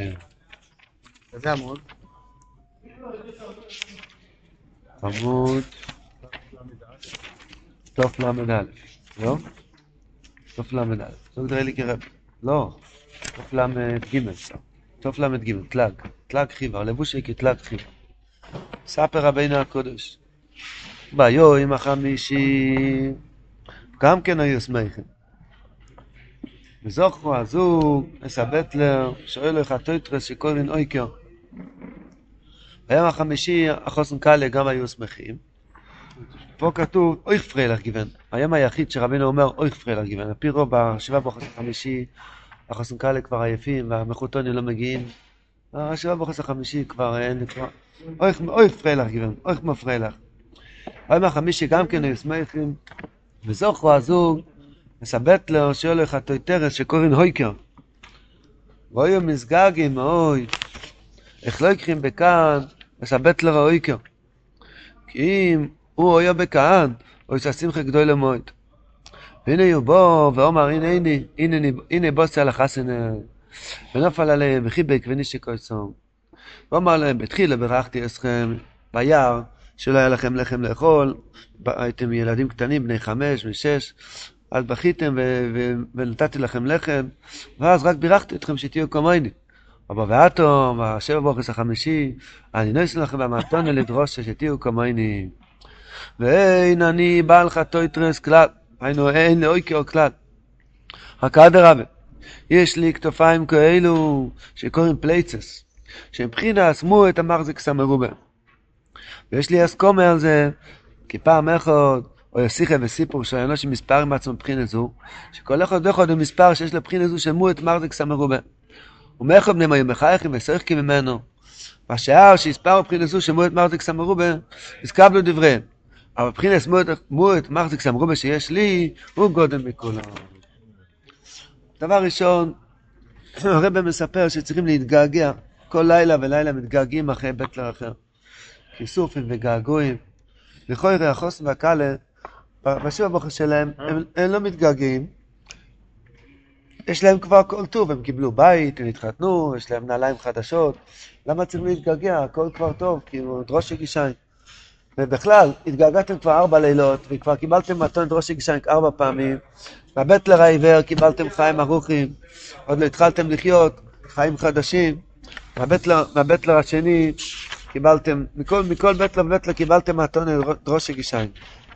כן. איזה עמוד? עמוד תוף ל"א, לא? תוף ל"א. לא תראה לי כרב. לא, תוף ל"ג. תוף ל"ג, תלג. תלג חיבה, לבושי כתלג חיבה. ספר רבינו הקודש. ביום החמישי, גם כן היו שמחים. וזוכרו הזוג, עשה בטלר, שואל לך טויטרס שקוראים אויקר. ביום החמישי החוסן קאלה גם היו שמחים. פה כתוב אויך פריילך גיוון. היום היחיד שרבינו אומר אויך פריילך גיוון. על פי רוב בשבעה בחוסן החמישי החוסן קאלה כבר עייפים והמחותונים לא מגיעים. השבעה בחוסן החמישי כבר אין, כבר... אויך פריילך גיוון, אויך מפריילך. ביום החמישי גם כן היו שמחים. וזוכרו הזוג מסבט לו שואל לך טויטרס שקוראים הויקר. ואויו מסגגים אוי. איך לא יקחים בכאן מסבט לו הויקר. כי אם הוא היה בכאן, הוא יעשה שמחה גדול למועד. והנה הוא בוא ואומר הנה הנה הנה הנה בוסי על החסנה ונפל עליהם וחיבק ונישק כוסום. ואומר להם בתחילה ברכתי אתכם ביער שלא היה לכם לחם לאכול, הייתם ילדים קטנים בני חמש ושש אז בכיתם ונתתי לכם לחם, ואז רק בירכתי אתכם שתהיו כמוני. אבל עתה, השבע ברכות החמישי, אני נותן לכם במתונה לדרשה שתהיו כמוני. ואין אני בעל חטוטרת כלל, היינו אין לא הויקער כלל. רק אדרבה, יש לי כתפיים כאלו שקוראים פלייצעס, שמבחינת מו את המחזיק סמרובה. ויש לי אסקומה על זה, כי פעם אחד או יסיכה וסיפור של אנושים מספר עם עצמו מבחינה זו, שכל אחד ואחד הוא מספר שיש לו מבחינה זו של מות מרזק סמרובה. ומאיפה בני היו מחייכים וסריחקים ממנו. והשאר שהספר מבחינה זו של מות מרזק סמרובה, הסקבלו דבריהם. אבל מבחינת מות מרזק סמרובה שיש לי, הוא גודל מכולם. דבר ראשון, הרב מספר שצריכים להתגעגע. כל לילה ולילה מתגעגעים אחרי בטלר אחר. כיסופים וגעגועים. לכוי החוסן והקאלה בשיר הבוחר שלהם, הם, הם לא מתגעגעים. יש להם כבר כל טוב, הם קיבלו בית, הם התחתנו, יש להם נעליים חדשות. למה צריכים להתגעגע? הכל כבר טוב, כאילו, דרושי גישיין. ובכלל, התגעגעתם כבר ארבע לילות, וכבר קיבלתם מתון דרושי גישיין ארבע פעמים. בבטלר העיוור קיבלתם חיים ארוכים, עוד לא התחלתם לחיות, חיים חדשים. בבטלר, בבטלר השני קיבלתם, מכל, מכל בטלר ובטלר קיבלתם מתון דרושי גישיין.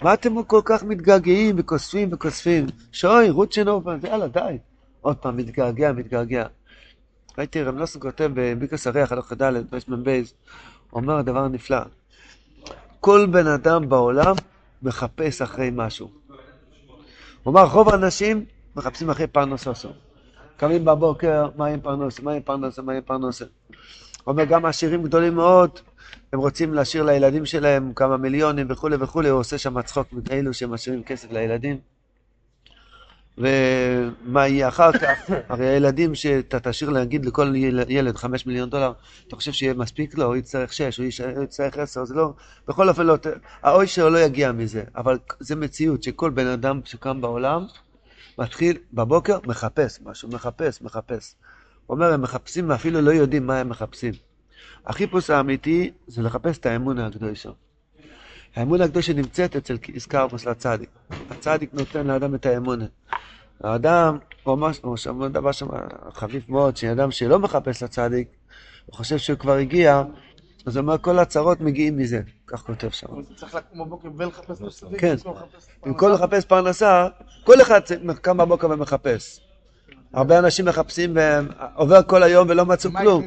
מה אתם כל כך מתגעגעים וכוספים וכוספים? שוי, שנורפן, יאללה, די. עוד פעם, מתגעגע, מתגעגע. ראיתי רב נוסן כותב בביקוס הריח, הלוך ד', בייז, הוא אומר דבר נפלא. כל בן אדם בעולם מחפש אחרי משהו. הוא אמר, רוב האנשים מחפשים אחרי פרנסוסו. קמים בבוקר, מה עם פרנוסה, מה עם פרנוסה, מה עם פרנוסה. הוא אומר, גם עשירים גדולים מאוד, הם רוצים להשאיר לילדים שלהם כמה מיליונים וכולי וכולי, הוא עושה שם צחוק מכאלו שהם משאירים כסף לילדים. ומה יהיה אחר כך? הרי הילדים שאתה תשאיר להגיד לכל ילד חמש מיליון דולר, אתה חושב שיהיה מספיק לו? הוא יצטרך שש, הוא יצטרך עשר, זה לא... בכל אופן לא... האוי שלו לא יגיע מזה, אבל זה מציאות שכל בן אדם שקם בעולם מתחיל בבוקר, מחפש משהו, מחפש, מחפש. הוא אומר, הם מחפשים ואפילו לא יודעים מה הם מחפשים. החיפוש האמיתי זה לחפש את האמונה הקדושה. האמונה הקדושה נמצאת אצל איסקרפוס לצדיק. הצדיק נותן לאדם את האמונה. האדם, הוא ממש, הוא שם דבר שם חביב מאוד, שאדם שלא מחפש לצדיק, הוא חושב שהוא כבר הגיע, אז הוא אומר, כל הצרות מגיעים מזה. כך כותב שם. צריך לקום בבוקר ולחפש לצדיק? כן. במקום לחפש פרנסה, כל אחד קם בבוקר ומחפש. הרבה אנשים מחפשים, עובר כל היום ולא מצאו כלום.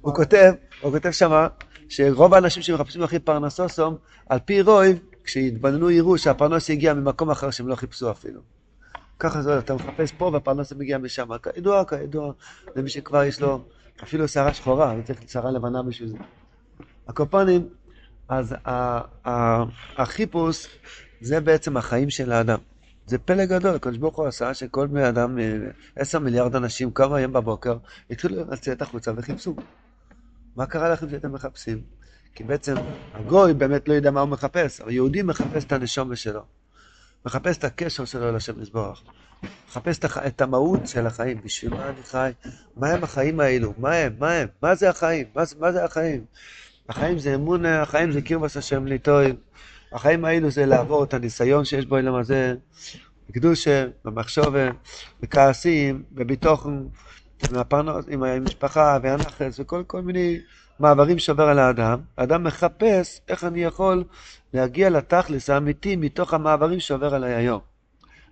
הוא כותב, הוא כותב שמה, שרוב האנשים שמחפשים אחרי פרנסוסום, על פי רוי, כשהתבוננו יראו שהפרנוס הגיע ממקום אחר שהם לא חיפשו אפילו. ככה זה, אתה מחפש פה והפרנוס מגיע משם. כידוע, כידוע, למי שכבר יש לו אפילו שערה שחורה, הוא צריך שערה לבנה בשביל זה. הקופונים, אז החיפוש זה בעצם החיים של האדם. זה פלא גדול, הקדוש ברוך הוא עשה שכל בני אדם, עשר מיליארד אנשים, קמו היום בבוקר, התחילו לצאת החוצה וחיפשו. מה קרה לכם שאתם מחפשים? כי בעצם הגוי באמת לא יודע מה הוא מחפש, אבל יהודי מחפש את הנשום שלו. מחפש את הקשר שלו לשם מזבוח. לחפש את, המהות של החיים, בשביל מה אני חי, מה הם החיים האלו, מה הם, מה הם, מה זה החיים, מה, זה- מה זה החיים? החיים זה אמון, החיים זה קרבס השם ליטוי, החיים האלו זה לעבור את הניסיון שיש בו אילם הזה, בקדושה, במחשובה, בכעסים, בביטוחן, עם הפרנוס, עם המשפחה והנחס וכל כל מיני מעברים שעובר על האדם. האדם מחפש איך אני יכול להגיע לתכלס האמיתי מתוך המעברים שעובר עליי היום.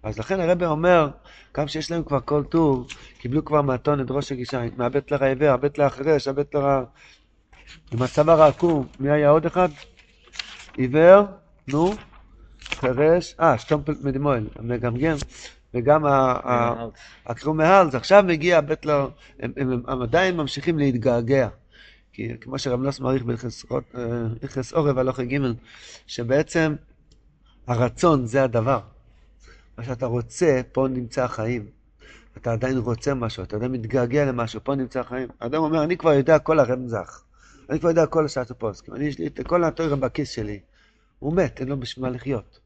אז לכן הרב אומר, גם שיש להם כבר כל טוב, קיבלו כבר מתון את ראש הגישה, מהבית לרעבר, הבית לאחרש, הבית לרע... עם הצוואר העקום, מי היה עוד אחד? עיוור, נו, חירש, אה, שטומפלט מדמואל, המגמגם, וגם הקרום מהלס, עכשיו מגיע לא, הם, הם, עדיין ממשיכים להתגעגע. כי כמו שרב נוס מעריך בהלכס עורב הלוך ג' שבעצם הרצון זה הדבר. מה שאתה רוצה, פה נמצא החיים. אתה עדיין רוצה משהו, אתה עדיין מתגעגע למשהו, פה נמצא החיים. האדם אומר, אני כבר יודע כל הרמזך. אני כבר יודע כל השעת הפוסקים. אני, יש לי את כל התוירה בכיס שלי. הוא מת, אין לו בשביל מה לחיות.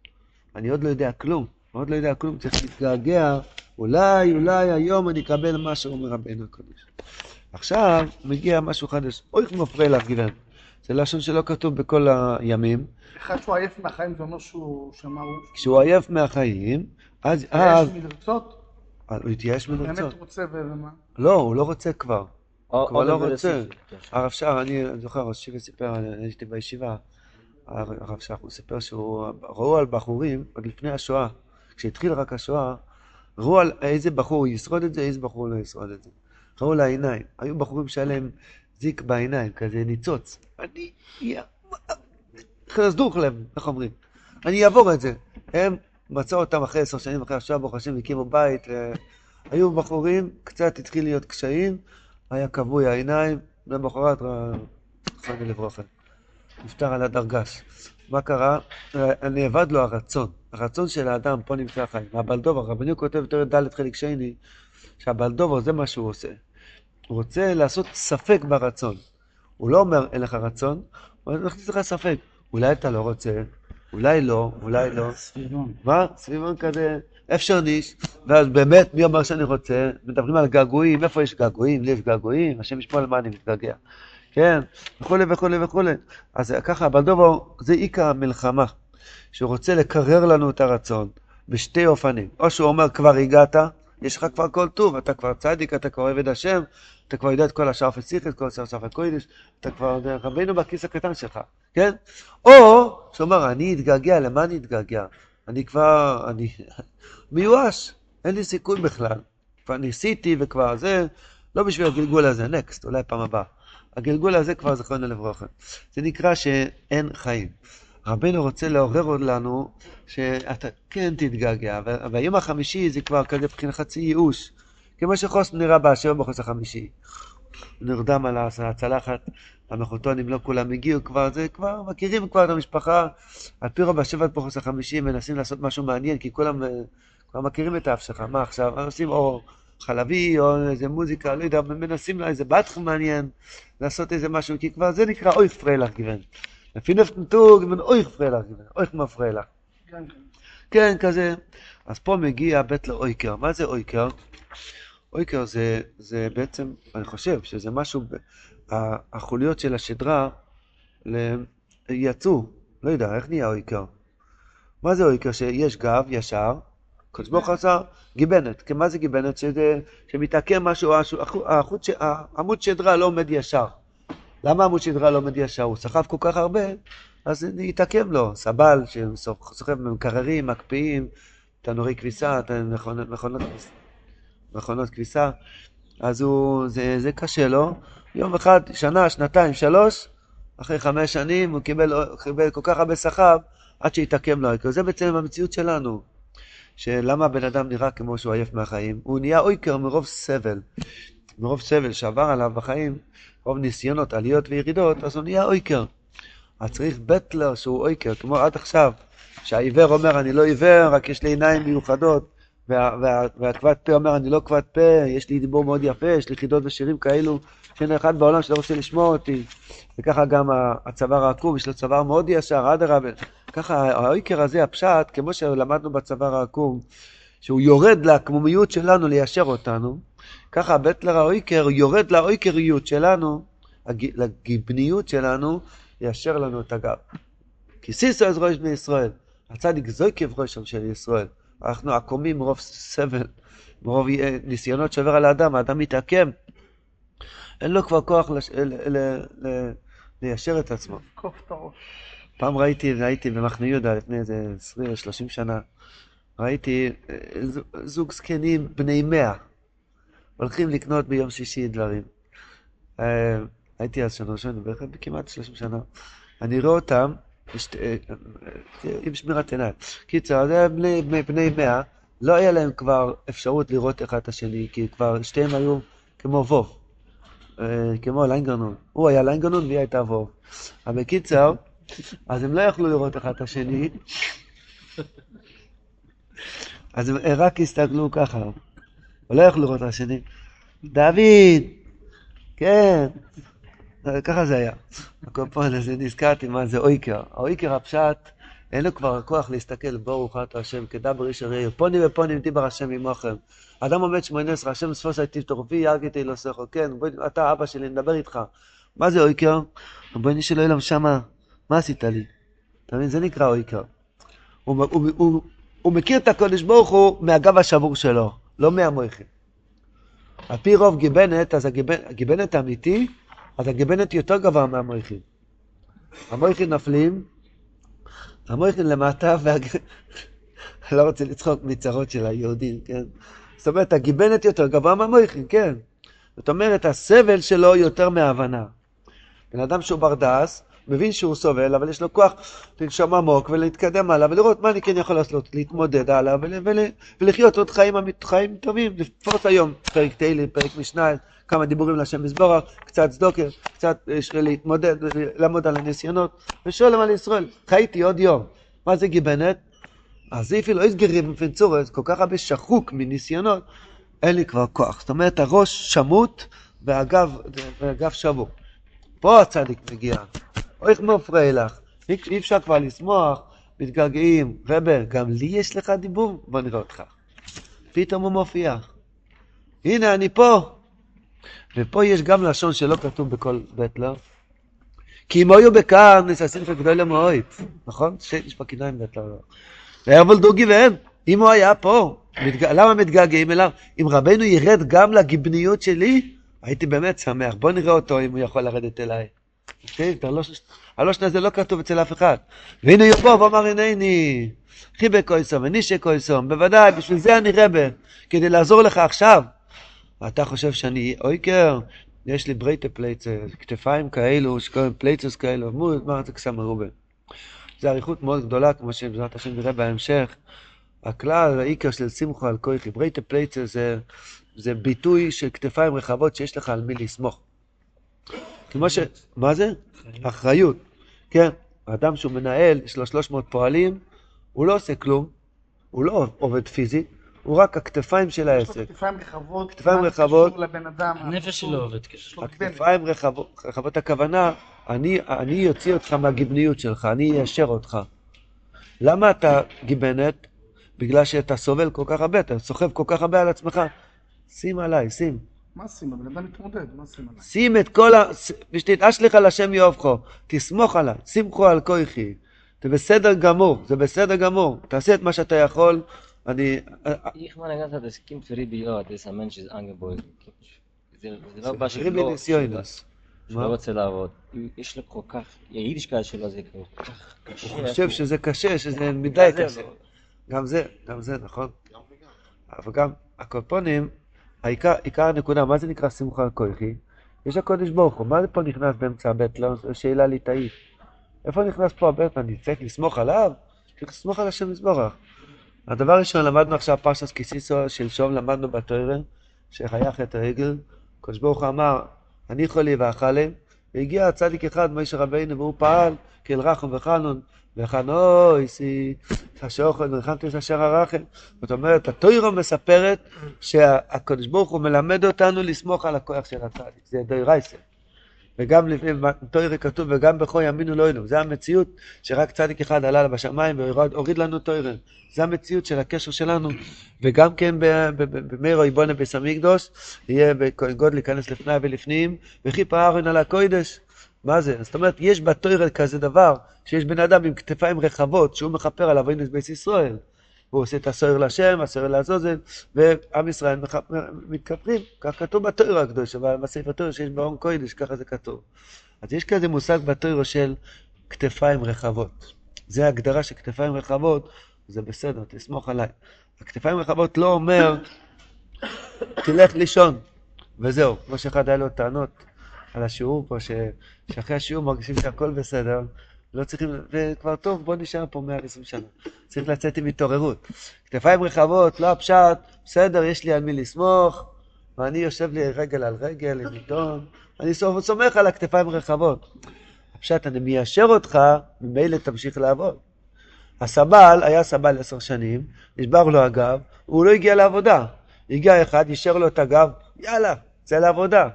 אני עוד לא יודע כלום. עוד לא יודע כלום, צריך להתגעגע. אולי, אולי היום אני אקבל מה שאומר רבנו הקדוש. עכשיו מגיע משהו חדש. אוי כמו מפריע לך גבען. זה לשון שלא כתוב בכל הימים. אחד שהוא עייף מהחיים זה אומר שהוא שמע הוא כשהוא עייף מהחיים, אז, אז יש מלרצות, הוא התייאש באמת מלרצות. רוצה ומה? לא, הוא לא רוצה כבר. או- כבר לא רוצה. להוסיף. הרב שר, אני זוכר, הרב שירי סיפר, אני הייתי בישיבה, הרב שר, הוא סיפר שהוא, ראו על בחורים, עוד לפני השואה, כשהתחיל רק השואה, ראו על איזה בחור ישרוד את זה, איזה בחור לא ישרוד את זה. ראו לעיניים. היו בחורים שהיה להם זיק בעיניים, כזה ניצוץ. אני, חסדוך להם, איך אומרים? אני אעבור את זה. הם מצאו אותם אחרי עשר שנים אחרי השואה, ברוך השם, הקימו בית. ו... היו בחורים, קצת התחיל להיות קשיים, היה כבוי העיניים, למחרת, חג לברכה. נפטר על הדרגש. מה קרה? נאבד לו הרצון. הרצון של האדם, פה נמצא החיים. הבלדובר, רבנו כותב יותר ד' חלק שני, שהבלדובר זה מה שהוא עושה. הוא רוצה לעשות ספק ברצון. הוא לא אומר אין לך רצון, הוא מכניס לך ספק. אולי אתה לא רוצה, אולי לא, אולי לא. סביבון. מה? סביבון כזה, אפשר ניש, ואז באמת, מי אומר שאני רוצה? מדברים על געגועים, איפה יש געגועים? לי יש געגועים, השם ישמור על מה אני מתגעגע. כן, וכולי וכולי וכולי. אז ככה, בלדובו, זה עיקר המלחמה, שהוא רוצה לקרר לנו את הרצון בשתי אופנים. או שהוא אומר, כבר הגעת, יש לך כבר כל טוב, אתה כבר צדיק, אתה כבר עבד השם, אתה כבר יודע את כל השאר פסיכס, כל השאר סף הקוידש, אתה כבר יודע, רבינו בכיס הקטן שלך, כן? או שאומר, אני אתגעגע, למה אני אתגעגע? אני כבר, אני מיואש, אין לי סיכוי בכלל. כבר ניסיתי וכבר זה, לא בשביל הגלגול הזה, נקסט, אולי פעם הבאה. הגלגול הזה כבר זכרנו לברכה. זה נקרא שאין חיים. רבנו רוצה לעורר לנו שאתה כן תתגעגע, וה- והיום החמישי זה כבר כזה מבחינת חצי ייאוש. כמו שחוסן נראה באשר בחוס החמישי. נרדם על הצלחת, המחותונים לא כולם הגיעו כבר, זה כבר, מכירים כבר את המשפחה. על פי רוב בשבט בחוס החמישי מנסים לעשות משהו מעניין, כי כולם אה, כבר מכירים את האף שלך. מה עכשיו? עושים או חלבי או איזה מוזיקה, לא יודע, מנסים לה איזה בטח מעניין, לעשות איזה משהו, כי כבר זה נקרא אויך פריילך גוון. לפי נפטן טוג, מן אויך פריילך גוון, אויך מפריילך. כן, כן. כן, כזה. אז פה מגיע בית לאויקר. מה זה אויקר? אויקר זה, זה בעצם, אני חושב שזה משהו, החוליות של השדרה יצאו, לא יודע, איך נהיה אויקר? מה זה אויקר? שיש גב ישר, קדוש ברוך הוא עשה גיבנת. כן, מה זה גיבנת? שמתעקם משהו, החוט, העמוד שדרה לא עומד ישר. למה עמוד שדרה לא עומד ישר? הוא סחב כל כך הרבה, אז זה יתעכם לו. סבל שסוחב במקררים, מקפיאים, תנורי כביסה, מכונות, מכונות, מכונות כביסה, אז הוא, זה, זה קשה לו. יום אחד, שנה, שנתיים, שלוש, אחרי חמש שנים הוא קיבל, קיבל כל כך הרבה שכר עד שהתעכם לו. זה בעצם המציאות שלנו. שלמה הבן אדם נראה כמו שהוא עייף מהחיים? הוא נהיה אויקר מרוב סבל. מרוב סבל שעבר עליו בחיים, מרוב ניסיונות, עליות וירידות, אז הוא נהיה אויקר. אז צריך בטלר שהוא אויקר, כמו עד עכשיו, שהעיוור אומר אני לא עיוור, רק יש לי עיניים מיוחדות, וה, וה, והכבד פה אומר אני לא כבד פה, יש לי דיבור מאוד יפה, יש לי חידות ושירים כאלו, שאין אחד בעולם שלא רוצה לשמוע אותי. וככה גם הצוואר העקום, יש לו צוואר מאוד ישר, אדרבה. ככה האויקר הזה, הפשט, כמו שלמדנו בצוואר העקום, שהוא יורד לקמומיות שלנו ליישר אותנו, ככה הבטלר האויקר יורד לאויקריות שלנו, לגיבניות שלנו, ליישר לנו את הגב. כי סיסו אז ראש בני ישראל, הצדיק זויקב ראשם של ישראל. אנחנו עקומים מרוב סבל, מרוב אה, ניסיונות שעובר על האדם, האדם מתעקם. אין לו כבר כוח לש... ל... ל... ל... ליישר את עצמו. קוף את הראש. פעם ראיתי, ראיתי במחנה יהודה לפני איזה 20-30 שנה, ראיתי אה, זוג זקנים בני מאה, הולכים לקנות ביום שישי דברים. אה, הייתי אז שנה ראשונה, בערך כמעט 30 שנה. אני רואה אותם אה, עם שמירת עיניים. קיצר, זה בני, בני, בני מאה, לא היה להם כבר אפשרות לראות אחד את השני, כי כבר שתיהם היו כמו ווב, כמו ליינגרנון. הוא היה ליינגרנון והיא הייתה ווב. אבל בקיצר, אז הם לא יכלו לראות אחד את השני, אז הם רק הסתכלו ככה, ולא יכלו לראות את השני. דוד, כן, ככה זה היה. כל פעם אז נזכרתי מה זה אויקר. האויקר הפשט, אין לו כבר כוח להסתכל, ברוך אתה השם, כדבר איש הרי, פוני ופוני דיבר השם עמוכם. אדם עומד שמונה עשרה, השם ספוס הייתי תורפי, ירגתי לא סכו, כן, בוא, אתה אבא שלי, נדבר איתך. מה זה אויקר? ריבונו של עולם שמה, מה עשית לי? אתה מבין? זה נקרא אויקר. הוא, הוא, הוא, הוא מכיר את הקודש ברוך הוא מהגב השבור שלו, לא מהמויכים. על פי רוב גיבנת, אז הגיבנת, הגיבנת האמיתי, אז הגיבנת יותר גבוה מהמויכים. המויכים נופלים, המויכים למטה. אני לא רוצה לצחוק מצרות של היהודים, כן? זאת אומרת, הגיבנת יותר גבוה מהמויכים, כן. זאת אומרת, הסבל שלו יותר מההבנה. בן אדם שהוא ברדס, מבין שהוא סובל, אבל יש לו כוח לנשום עמוק ולהתקדם הלאה ולראות מה אני כן יכול לעשות, להתמודד הלאה ול, ול, ולחיות עוד חיים, אמית- חיים טובים, לפרוס היום פרק תהילים, פרק משנה, כמה דיבורים להשם מזבורך, קצת צדוקר, קצת לי להתמודד, לעמוד על הניסיונות, ושואלים על ישראל, חייתי עוד יום. מה זה גיבנת? אז איפי לא יסגרים בפנצורס, כל כך הרבה שחוק מניסיונות, אין לי כבר כוח. זאת אומרת, הראש שמוט והגב, והגב שבור. פה הצדיק מגיע. אוי איך מפריע לך. אי אפשר כבר לשמוח, מתגעגעים. רבר, גם לי יש לך דיבור? בוא נראה אותך. פתאום הוא מופיע. הנה, אני פה. ופה יש גם לשון שלא כתוב בכל בית לא. כי אם היו בכאן, נססים לך גדול למאוהב. נכון? שיש בכיניים בית לא. והרבול דוגי ואין. אם הוא היה פה, מתג... למה מתגעגעים אליו? אם רבנו ירד גם לגיבניות שלי, הייתי באמת שמח. בוא נראה אותו אם הוא יכול לרדת אליי. אתה לא- הלושן הזה לא כתוב אצל אף אחד. והנה יבוא ואמר הנני, חיבק קויסום ונישה קויסום, בוודאי, בשביל זה אני רבה, כדי לעזור לך עכשיו. אתה חושב שאני הויקער? יש לי ברייטע פלייצע, כתפיים כאלו, שקוראים פלייצעס כאלו, מו, מועט מחזיק את המרובה. זה אריכות מאוד גדולה, כמו שבעזרת השם נראה בהמשך. הכלל, העיקר של סמכו על כוחי, ברייטע פלייצע זה, זה ביטוי של כתפיים רחבות שיש לך על מי לסמוך. כמו ש... מה זה? אחריות. כן, האדם שהוא מנהל, יש לו 300 פועלים, הוא לא עושה כלום, הוא לא עובד פיזית, הוא רק הכתפיים של יש לו העסק. כתפיים רחבות. כתפיים רחבות. לבן אדם. הנפש שלו עובד ככה. יש לו גיבנת. הכתפיים רחבות, רחבות הכוונה, אני, אני אוציא אותך מהגיבניות שלך, אני איישר אותך. למה אתה גיבנת? בגלל שאתה סובל כל כך הרבה, אתה סוחב כל כך הרבה על עצמך. שים עליי, שים. מה שים? הבן אדם מתמודד, מה שים עליי? שים את כל ה... ושתתעשליך על השם יאהבכו, תסמוך עליי, שמחו על כויכי. זה בסדר גמור, זה בסדר גמור. תעשה את מה שאתה יכול. אני... Ich meine ganz das kommt für die ja, das ein Mensch ist angeboren. זה לא בא ריבי שלא, ניסיונס. שלא רוצה לעבוד. יש לו כל כך, היידישקייט שלו זה כל כך קשה. הוא חושב שזה קשה, שזה מדי קשה. לא. גם זה, גם זה, נכון. אבל גם, הקופונים, העיקר, עיקר הנקודה, מה זה נקרא שמחה כויכי? יש הקודש ברוך הוא, מה זה פה נכנס באמצע הבית? לא, שאלה ליטאית. איפה נכנס פה הבית? אני צריך לסמוך עליו? צריך לסמוך על השם יזבורך. הדבר הראשון, למדנו עכשיו פרשת קיסיסו, שלשום למדנו בתוירה, שחיה חטא העגל, הקדוש ברוך הוא אמר, אני חולי ואכלם, והגיע צדיק אחד, משה רבינו, והוא פעל, כאל רחם וחנון, וחנוי, סי, השוכן, ורחמתי את אשר הרחם. זאת אומרת, התוירה מספרת שהקדוש ברוך הוא מלמד אותנו לסמוך על הכוח של הצדיק, זה דוירייסה. וגם תוירה כתוב, וגם בכו יאמינו לא אלו. זה המציאות שרק צדיק אחד עלה בשמיים והוריד לנו תוירה. זה המציאות של הקשר שלנו. וגם כן במאיר איבונה ביס המקדוש, יהיה בכהן גוד להיכנס לפני ולפנים, וכי פערן על הקוידש. מה זה? זאת אומרת, יש בתוירה כזה דבר, שיש בן אדם עם כתפיים רחבות, שהוא מכפר על אבינו בית ישראל. הוא עושה את הסוהר לשם, הסוהר לעזוזל, ועם ישראל מתכפרים, כך כתוב בתוירה הקדוש, אבל בספר תוירה שיש באון קוידש, ככה זה כתוב. אז יש כזה מושג בתוירה של כתפיים רחבות. זה ההגדרה של כתפיים רחבות, זה בסדר, תסמוך עליי. הכתפיים רחבות לא אומר, תלך לישון, וזהו. כמו שאחד היה לו טענות על השיעור פה, ש... שאחרי השיעור מרגישים שהכל בסדר, לא צריכים, וכבר טוב, בוא נשאר פה 120 שנה. צריך לצאת עם התעוררות. כתפיים רחבות, לא הפשט, בסדר, יש לי על מי לסמוך, ואני יושב לי רגל על רגל עם עיתון, אני סומך על הכתפיים רחבות. הפשט, אני מיישר אותך, ממילא תמשיך לעבוד. הסבל היה סבל עשר שנים, נשבר לו הגב, הוא לא הגיע לעבודה. הגיע אחד, יישר לו את הגב, יאללה, צא לעבודה.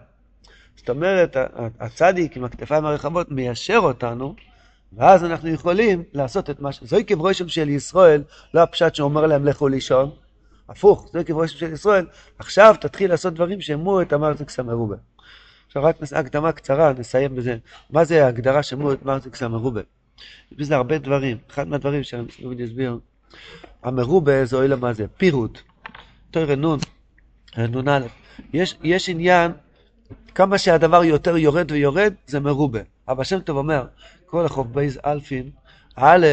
זאת אומרת, הצדיק עם הכתפיים הרחבות מיישר אותנו, ואז אנחנו יכולים לעשות את מה ש... זוהי כברושם של ישראל, לא הפשט שאומר להם לכו לישון, הפוך, זוהי כברושם של ישראל, עכשיו תתחיל לעשות דברים שאמרו את המרזיקס המרובה. עכשיו רק הקדמה קצרה, נסיים בזה. מה זה ההגדרה שאמרו את מרזיקס המרובה? יש בזה הרבה דברים. אחד מהדברים שאני אסביר, המרובה זה אוי מה זה, פירוט. תוירה נון, נון א', יש, יש עניין, כמה שהדבר יותר יורד ויורד, זה מרובה. אבל השם טוב אומר, כל החוב בייז אלפין, א',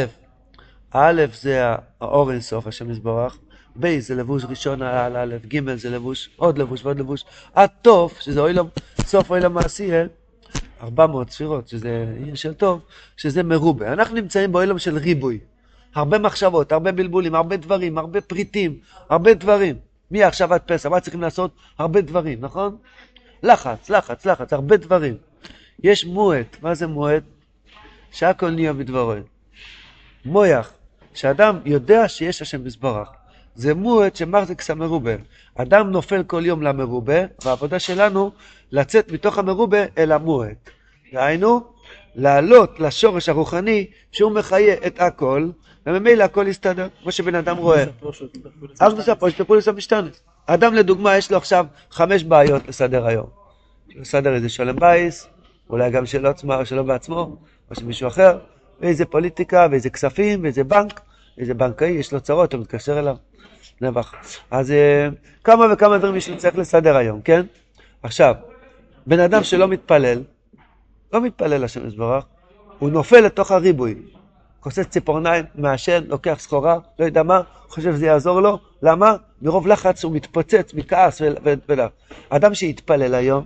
א' זה האור אינסוף, השם יזברך, בייז זה לבוש ראשון על א', ג' זה לבוש, עוד לבוש ועוד לבוש, עד טוב, שזה אוילם, סוף אוילם מעשייה, 400 ספירות, שזה עניין של טוב, שזה מרובה. אנחנו נמצאים באוילם של ריבוי. הרבה מחשבות, הרבה בלבולים, הרבה דברים, הרבה פריטים, הרבה דברים. מי עכשיו עד פסח, מה צריכים לעשות? הרבה דברים, נכון? לחץ, לחץ, לחץ, הרבה דברים. יש מועט, מה זה מועט? שהכל נהיה בדברו. מויח, שאדם יודע שיש השם מזברך. זה מועט שמחזיק סמרובה. אדם נופל כל יום למרובה, והעבודה שלנו לצאת מתוך המרובה אל המועט. דהיינו, לעלות לשורש הרוחני שהוא מחיה את הכל, וממילא הכל יסתדר, כמו שבן אדם רואה. אז בסופו של פולוס המשתנה. אדם לדוגמה יש לו עכשיו חמש בעיות לסדר היום. לסדר איזה שלום בית, אולי גם שלו עצמו או שלו בעצמו, או של מישהו אחר, ואיזה פוליטיקה, ואיזה כספים, ואיזה בנק, איזה בנקאי, יש לו צרות, הוא מתקשר אליו. נבח. אז אה, כמה וכמה דברים מישהו צריך לסדר היום, כן? עכשיו, בן אדם שלא מתפלל, לא מתפלל השם יזברך, הוא נופל לתוך הריבוי. כוסס ציפורניים, מעשן, לוקח סחורה, לא יודע מה, חושב שזה יעזור לו. למה? מרוב לחץ הוא מתפוצץ מכעס ולך. אדם שהתפלל היום,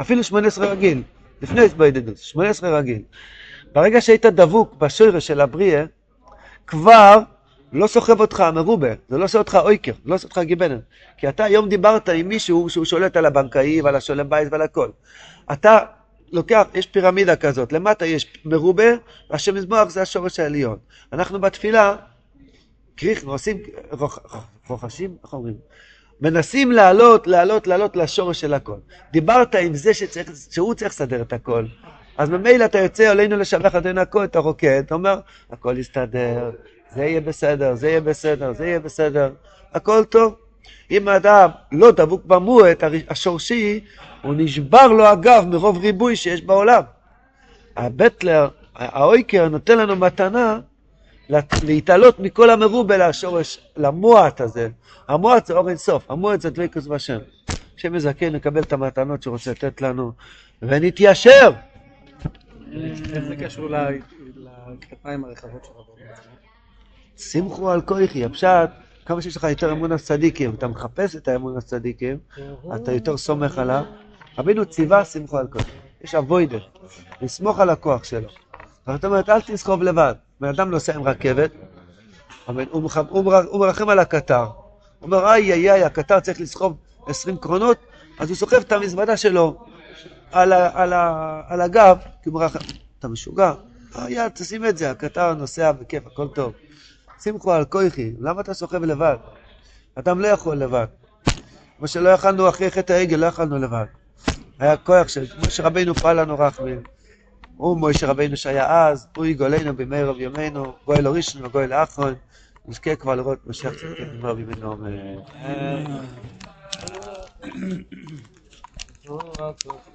אפילו שמונה עשרה רגיל, לפני התבודדות, שמונה עשרה רגיל. ברגע שהיית דבוק בשורש של הבריאה, כבר לא סוחב אותך המרובה, זה לא עושה אותך אויקר, זה לא עושה אותך גיבנת. כי אתה היום דיברת עם מישהו שהוא שולט על הבנקאי ועל השולם בית ועל הכל. אתה לוקח, יש פירמידה כזאת, למטה יש מרובה, והשם מזבוח זה השורש העליון. אנחנו בתפילה, קריחנו, עושים, רוחשים, איך אומרים? מנסים לעלות, לעלות, לעלות לשורש של הכל. דיברת עם זה שצריך, שהוא צריך לסדר את הכל. אז ממילא אתה יוצא עלינו לשבח אדוני הכל, אתה רוקד, אתה אומר, הכל יסתדר, זה יהיה בסדר, זה יהיה בסדר, זה יהיה בסדר, הכל טוב. אם האדם לא דבוק במועט השורשי, הוא נשבר לו הגב מרוב ריבוי שיש בעולם. הבטלר, האויקר, נותן לנו מתנה להתעלות מכל המרובה לשורש, למועט הזה. המועט זה אור אינסוף, המועט זה דבקוס בשם. השם יזכן לקבל את המתנות שהוא רוצה לתת לנו, ונתיישר. איך זה קשור לכתפיים הרחבות של רבו? שמחו על כויכי, הפשט, כמה שיש לך יותר אמון הצדיקים, אתה מחפש את האמון הצדיקים, אתה יותר סומך עליו. רבינו ציווה שמחו על כויכי. יש אבוידה, לסמוך על הכוח שלו. זאת אומרת, אל תסחוב לבד. בן אדם נוסע עם רכבת, הוא מרחם על הקטר. הוא אומר, איי איי איי, הקטר צריך לסחוב 20 קרונות, אז הוא סוחב את המזוודה שלו על, ה, על, על הגב, כי הוא מרחם. אתה משוגע? אה, יאללה, תשים את זה, הקטר נוסע בכיף, הכל טוב. שמחו על כויכי, למה אתה סוחב לבד? אדם לא יכול לבד. כמו שלא יכלנו אחרי חטא העגל, לא יכלנו לבד. היה כוח של משה רבינו פעל לנו רחמים. הוא משה רבינו שהיה אז, הוא יגולנו במהר ובימינו, גוי לא ראשון וגוי לאחרון. נזכה כבר לראות משיח צדקנו במהר ובימינו. אמן.